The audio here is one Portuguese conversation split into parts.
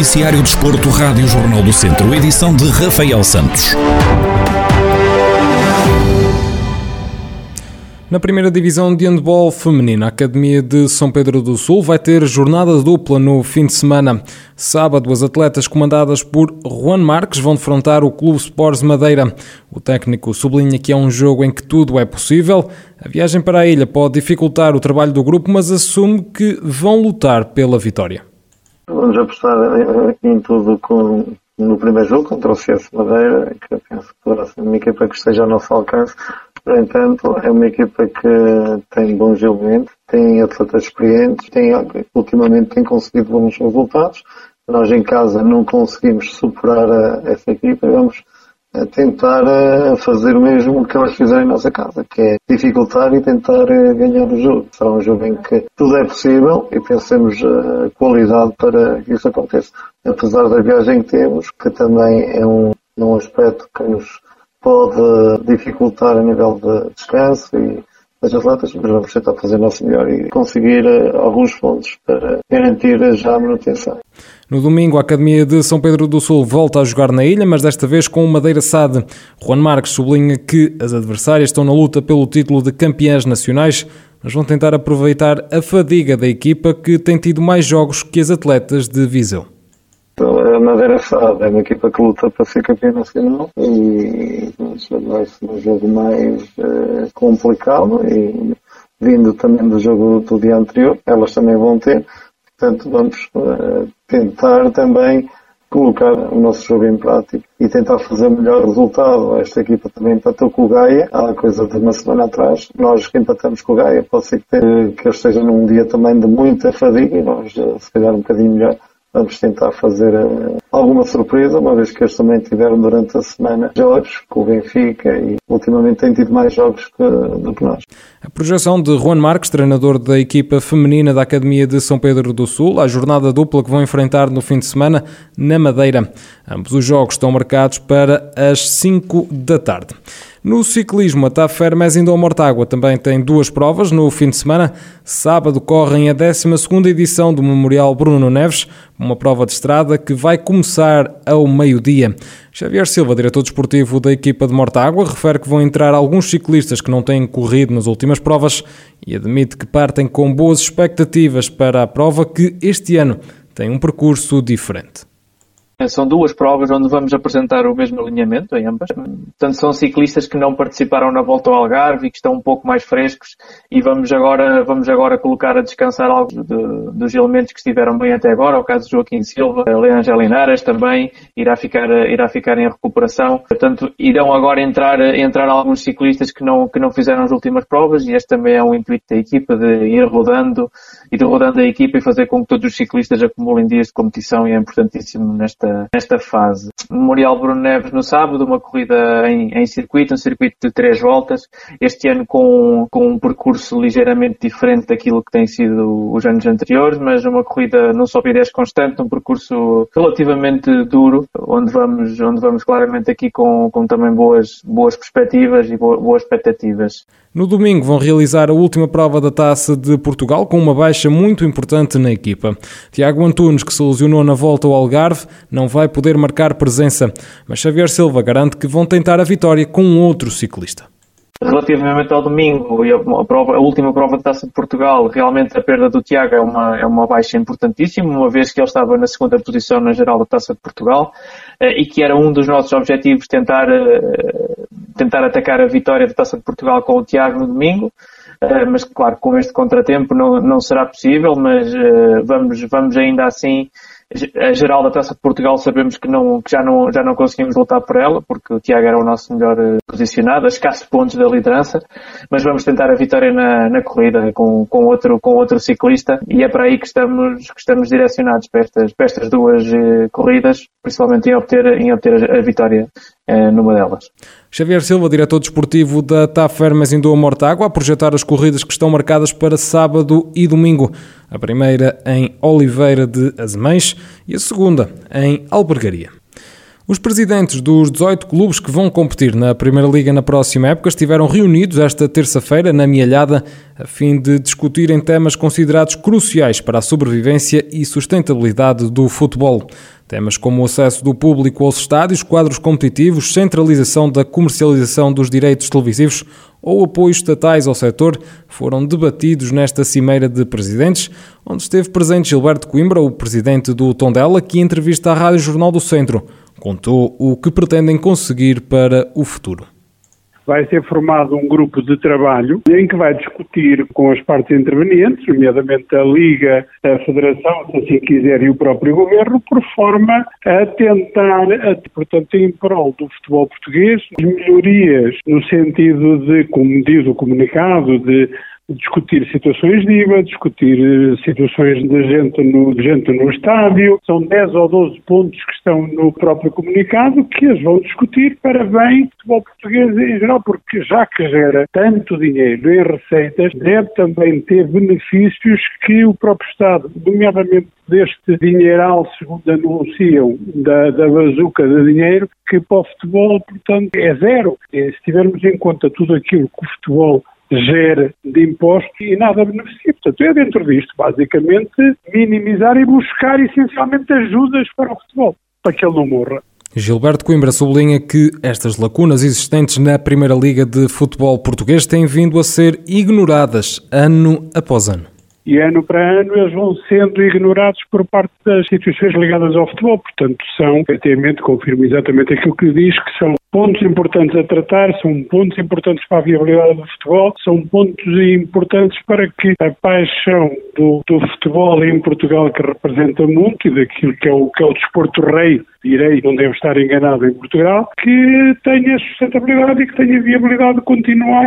Noticiário Desporto, Rádio Jornal do Centro, edição de Rafael Santos. Na primeira divisão de handball feminina, a Academia de São Pedro do Sul vai ter jornada dupla no fim de semana. Sábado, as atletas comandadas por Juan Marques vão defrontar o Clube Sports Madeira. O técnico sublinha que é um jogo em que tudo é possível. A viagem para a ilha pode dificultar o trabalho do grupo, mas assume que vão lutar pela vitória. Vamos apostar em tudo com, no primeiro jogo contra o CS Madeira, que eu penso que poderá ser uma equipa que esteja ao nosso alcance no entanto, é uma equipa que tem bons elementos, tem atletas experientes, tem, ultimamente tem conseguido bons resultados. Nós em casa não conseguimos superar a, essa equipa vamos eh, tentar eh, fazer o mesmo que elas fizeram em nossa casa, que é dificultar e tentar eh, ganhar o jogo. Será um jogo em que tudo é possível e pensemos a qualidade para que isso aconteça. Apesar da viagem que temos, que também é um, um aspecto que nos pode dificultar a nível de descanso e das atletas, vamos tentar fazer o nosso melhor e conseguir eh, alguns pontos para garantir já a manutenção. No domingo, a Academia de São Pedro do Sul volta a jogar na ilha, mas desta vez com o Madeira Sade. Juan Marques sublinha que as adversárias estão na luta pelo título de campeãs nacionais, mas vão tentar aproveitar a fadiga da equipa que tem tido mais jogos que as atletas de Viseu. A Madeira sabe, é uma equipa que luta para ser campeã nacional e vai ser um jogo mais uh, complicado e vindo também do jogo do dia anterior, elas também vão ter, portanto vamos uh, tentar também colocar o nosso jogo em prática e tentar fazer melhor resultado. Esta equipa também empatou com o Gaia há coisa de uma semana atrás. Nós que empatamos com o Gaia, pode ser que, que eles estejam num dia também de muita fadiga e nós, eh, se calhar, um bocadinho melhor Vamos tentar fazer uh, alguma surpresa, uma vez que eles também tiveram durante a semana jogos com o Benfica e ultimamente têm tido mais jogos que, do que nós. A projeção de Juan Marques, treinador da equipa feminina da Academia de São Pedro do Sul, a jornada dupla que vão enfrentar no fim de semana na Madeira. Ambos os jogos estão marcados para as 5 da tarde. No ciclismo, a TAF Hermes Indol Mortágua também tem duas provas no fim de semana. Sábado correm a 12ª edição do Memorial Bruno Neves, uma prova de estrada que vai começar ao meio-dia. Xavier Silva, diretor desportivo da equipa de Mortágua, refere que vão entrar alguns ciclistas que não têm corrido nas últimas provas e admite que partem com boas expectativas para a prova que este ano tem um percurso diferente. São duas provas onde vamos apresentar o mesmo alinhamento em ambas. Portanto, são ciclistas que não participaram na volta ao Algarve e que estão um pouco mais frescos e vamos agora, vamos agora colocar a descansar alguns de, dos elementos que estiveram bem até agora. O caso de Joaquim Silva, a Leandro Linares também irá ficar, irá ficar em recuperação. Portanto, irão agora entrar, entrar alguns ciclistas que não, que não fizeram as últimas provas e este também é um intuito da equipa de ir rodando, ir rodando a equipa e fazer com que todos os ciclistas acumulem dias de competição e é importantíssimo nesta nesta, fase. Memorial Bruno Neves no sábado, uma corrida em, em circuito, um circuito de três voltas, este ano com, com um percurso ligeiramente diferente daquilo que tem sido os anos anteriores, mas uma corrida não só 10 constante, um percurso relativamente duro, onde vamos, onde vamos claramente aqui com, com também boas, boas perspectivas e boas expectativas. No domingo vão realizar a última prova da Taça de Portugal com uma baixa muito importante na equipa. Tiago Antunes, que se lesionou na volta ao Algarve, não vai poder marcar presença, mas Xavier Silva garante que vão tentar a vitória com outro ciclista. Relativamente ao domingo e a, prova, a, última prova da Taça de Portugal, realmente a perda do Tiago é uma, é uma baixa importantíssima, uma vez que ele estava na segunda posição na geral da Taça de Portugal eh, e que era um dos nossos objetivos tentar, eh, tentar atacar a vitória da Taça de Portugal com o Tiago no domingo. Uh, mas claro, com este contratempo não, não será possível, mas vamos, vamos ainda assim a geral da Taça de Portugal sabemos que, não, que já, não, já não conseguimos lutar por ela, porque o Tiago era o nosso melhor eh, posicionado, a escassos pontos da liderança, mas vamos tentar a vitória na, na corrida com, com, outro, com outro ciclista e é para aí que estamos, que estamos direcionados para estas, para estas duas eh, corridas, principalmente em obter, em obter a, vitória eh, numa delas. Xavier Silva, diretor desportivo da TAF Hermes Indoa Mortágua, a projetar as corridas que estão marcadas para sábado e domingo. A primeira em Oliveira de Azemães e a segunda em Albergaria. Os presidentes dos 18 clubes que vão competir na Primeira Liga na próxima época estiveram reunidos esta terça-feira na Mialhada a fim de discutirem temas considerados cruciais para a sobrevivência e sustentabilidade do futebol. Temas como o acesso do público aos estádios, quadros competitivos, centralização da comercialização dos direitos televisivos ou apoios estatais ao setor foram debatidos nesta cimeira de presidentes, onde esteve presente Gilberto Coimbra, o presidente do Tondela, que entrevista à Rádio Jornal do Centro. Contou o que pretendem conseguir para o futuro vai ser formado um grupo de trabalho em que vai discutir com as partes intervenientes, nomeadamente a Liga, a Federação, se assim quiser, e o próprio Governo, por forma a tentar, portanto, em prol do futebol português, melhorias no sentido de, como diz o comunicado, de discutir situações de IVA, discutir eh, situações de gente no, de gente no estádio. São 10 ou 12 pontos que estão no próprio comunicado que eles vão discutir para bem do futebol português em geral, porque já que gera tanto dinheiro em receitas, deve também ter benefícios que o próprio Estado, nomeadamente deste dinheiral, segundo anunciam, da, da bazuca de dinheiro, que para o futebol, portanto, é zero. E se tivermos em conta tudo aquilo que o futebol gera de impostos e nada beneficia. Portanto, é dentro disto, basicamente, minimizar e buscar essencialmente ajudas para o futebol, para que ele não morra. Gilberto Coimbra sublinha que estas lacunas existentes na Primeira Liga de Futebol Português têm vindo a ser ignoradas ano após ano. E ano para ano eles vão sendo ignorados por parte das instituições ligadas ao futebol. Portanto, são, efetivamente, confirmo exatamente aquilo que diz, que são pontos importantes a tratar, são pontos importantes para a viabilidade do futebol, são pontos importantes para que a paixão do, do futebol em Portugal, que representa muito, e daquilo que é o, que é o desporto rei, direi, não devo estar enganado em Portugal, que tenha sustentabilidade e que tenha viabilidade de continuar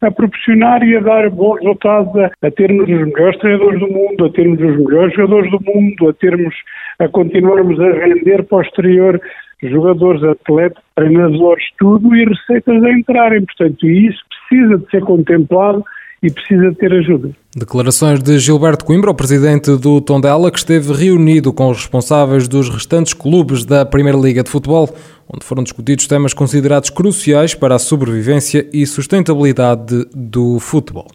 a proporcionar e a dar bons resultados, a, a termos os melhores treinadores do mundo, a termos os melhores jogadores do mundo, a termos, a continuarmos a render para o exterior jogadores, atletas, treinadores, tudo e receitas a entrarem. Portanto, isso precisa de ser contemplado e precisa de ter ajuda. Declarações de Gilberto Coimbra, o presidente do Tondela, que esteve reunido com os responsáveis dos restantes clubes da Primeira Liga de Futebol, onde foram discutidos temas considerados cruciais para a sobrevivência e sustentabilidade do futebol.